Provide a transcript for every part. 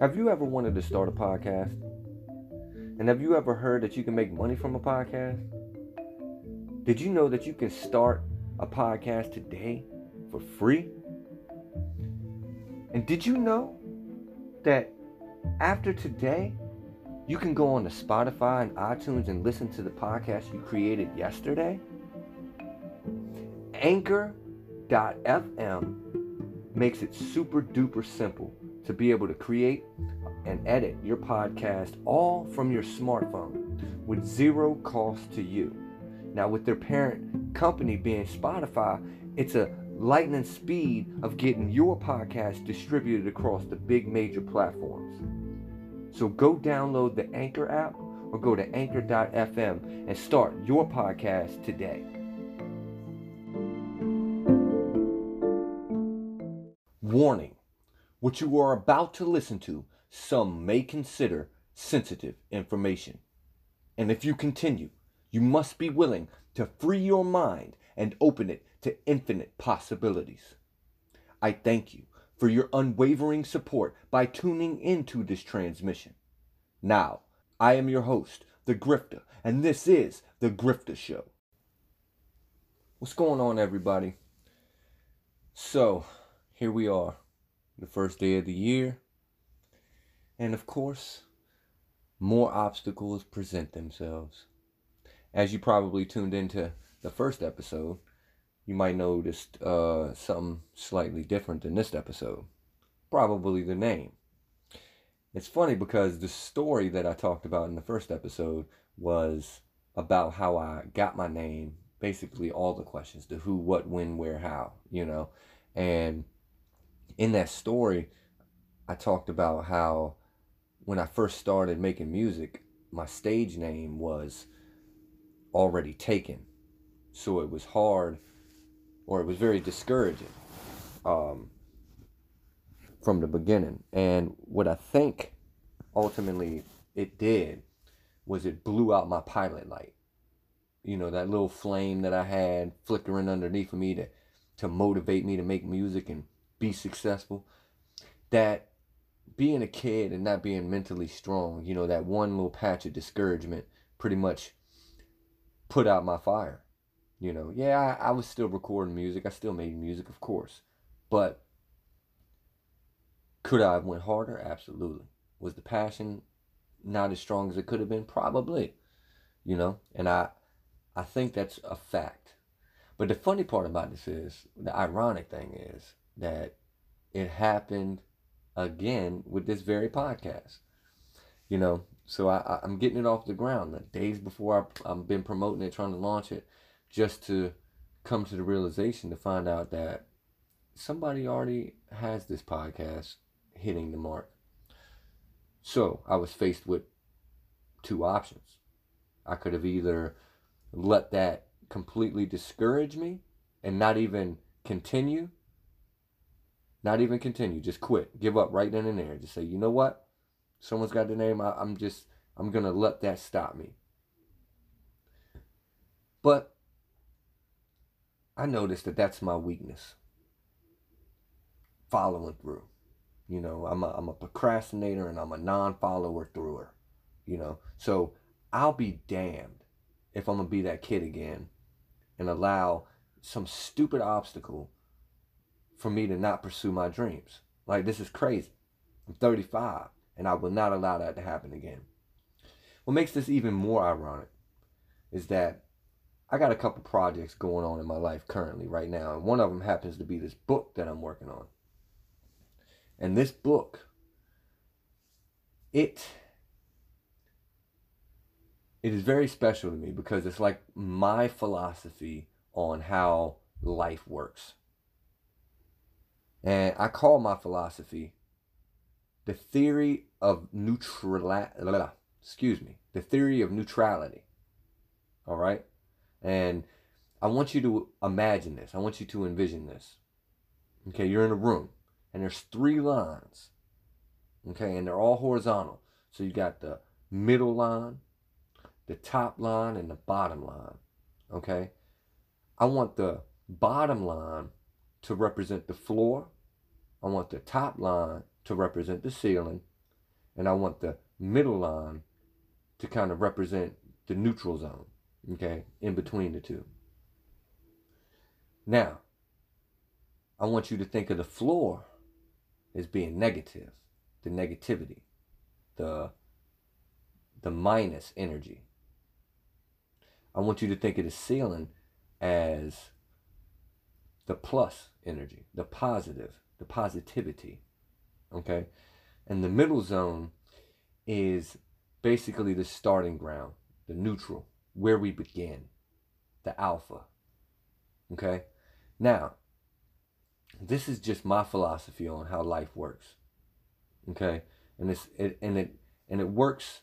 Have you ever wanted to start a podcast? And have you ever heard that you can make money from a podcast? Did you know that you can start a podcast today for free? And did you know that after today, you can go on to Spotify and iTunes and listen to the podcast you created yesterday? Anchor.fm makes it super duper simple to be able to create and edit your podcast all from your smartphone with zero cost to you. Now, with their parent company being Spotify, it's a lightning speed of getting your podcast distributed across the big major platforms. So go download the Anchor app or go to anchor.fm and start your podcast today. Warning what you are about to listen to, some may consider sensitive information. And if you continue, you must be willing to free your mind and open it to infinite possibilities. I thank you for your unwavering support by tuning into this transmission. Now, I am your host, The Grifter, and this is The Grifter Show. What's going on, everybody? So, here we are the first day of the year. And of course, more obstacles present themselves. As you probably tuned into the first episode, you might notice uh, something slightly different in this episode. Probably the name. It's funny because the story that I talked about in the first episode was about how I got my name, basically all the questions the who, what, when, where, how, you know. And in that story, I talked about how when I first started making music, my stage name was already taken. So it was hard or it was very discouraging um, from the beginning. And what I think ultimately it did was it blew out my pilot light. You know, that little flame that I had flickering underneath of me to, to motivate me to make music and be successful, that being a kid and not being mentally strong, you know, that one little patch of discouragement pretty much put out my fire. You know, yeah, I, I was still recording music. I still made music, of course. But could I have went harder? Absolutely. Was the passion not as strong as it could have been? Probably. You know, and I I think that's a fact. But the funny part about this is, the ironic thing is, that it happened again with this very podcast. You know, so I, I'm getting it off the ground. The days before I, I've been promoting it, trying to launch it, just to come to the realization to find out that somebody already has this podcast hitting the mark. So I was faced with two options. I could have either let that completely discourage me and not even continue not even continue. Just quit. Give up right then and there. Just say, you know what? Someone's got the name. I, I'm just, I'm going to let that stop me. But I noticed that that's my weakness. Following through. You know, I'm a, I'm a procrastinator and I'm a non follower througher. You know, so I'll be damned if I'm going to be that kid again and allow some stupid obstacle for me to not pursue my dreams. Like, this is crazy. I'm 35, and I will not allow that to happen again. What makes this even more ironic is that I got a couple projects going on in my life currently, right now, and one of them happens to be this book that I'm working on. And this book, it it is very special to me because it's like my philosophy on how life works. And I call my philosophy the theory of neutral excuse me, the theory of neutrality. All right? And I want you to imagine this. I want you to envision this. Okay, you're in a room and there's three lines. Okay, and they're all horizontal. So you got the middle line, the top line, and the bottom line. Okay? I want the bottom line to represent the floor. I want the top line to represent the ceiling. and I want the middle line to kind of represent the neutral zone, okay, in between the two. Now, I want you to think of the floor as being negative, the negativity, the the minus energy. I want you to think of the ceiling as the plus energy, the positive, the positivity. Okay? And the middle zone is basically the starting ground, the neutral, where we begin, the alpha. Okay? Now, this is just my philosophy on how life works. Okay? And it's it and it and it works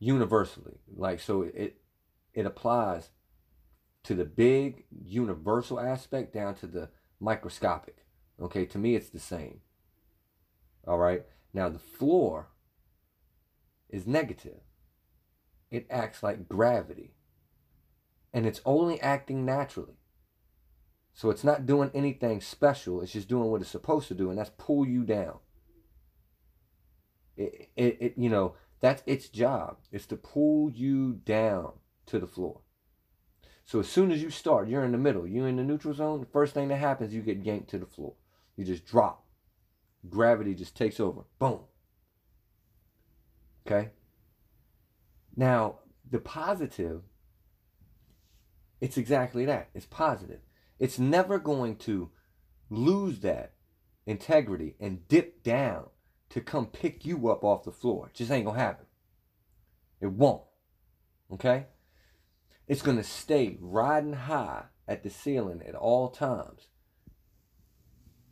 universally. Like so it it applies to the big universal aspect down to the microscopic. Okay, to me it's the same. All right. Now the floor is negative. It acts like gravity. And it's only acting naturally. So it's not doing anything special. It's just doing what it's supposed to do, and that's pull you down. It, it, it you know, that's its job. It's to pull you down to the floor. So as soon as you start, you're in the middle, you're in the neutral zone, the first thing that happens, you get yanked to the floor. You just drop. Gravity just takes over. Boom. Okay? Now, the positive, it's exactly that. It's positive. It's never going to lose that integrity and dip down to come pick you up off the floor. It just ain't to happen. It won't. Okay? It's going to stay riding high at the ceiling at all times.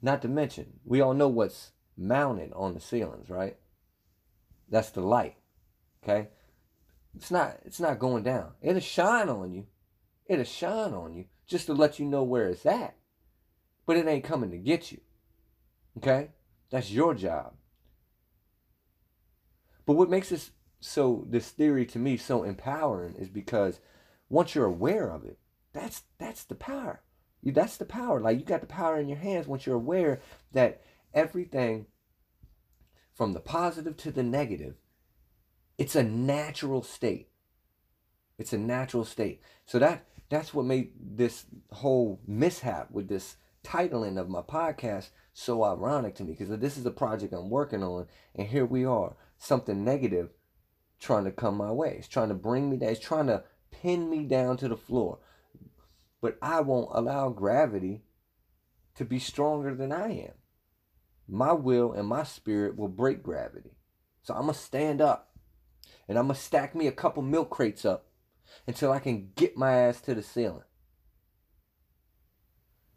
Not to mention, we all know what's mounted on the ceilings, right? That's the light. Okay? It's not it's not going down. It'll shine on you. It'll shine on you just to let you know where it's at. But it ain't coming to get you. Okay? That's your job. But what makes this so this theory to me so empowering is because once you're aware of it, that's that's the power. You that's the power. Like you got the power in your hands once you're aware that everything from the positive to the negative, it's a natural state. It's a natural state. So that that's what made this whole mishap with this titling of my podcast so ironic to me because this is a project I'm working on and here we are something negative trying to come my way it's trying to bring me down it's trying to pin me down to the floor but I won't allow gravity to be stronger than I am. My will and my spirit will break gravity. So I'm going to stand up and I'm going to stack me a couple milk crates up until I can get my ass to the ceiling.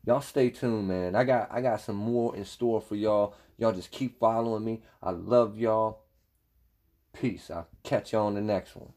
Y'all stay tuned, man. I got I got some more in store for y'all. Y'all just keep following me. I love y'all. Peace. I'll catch y'all on the next one.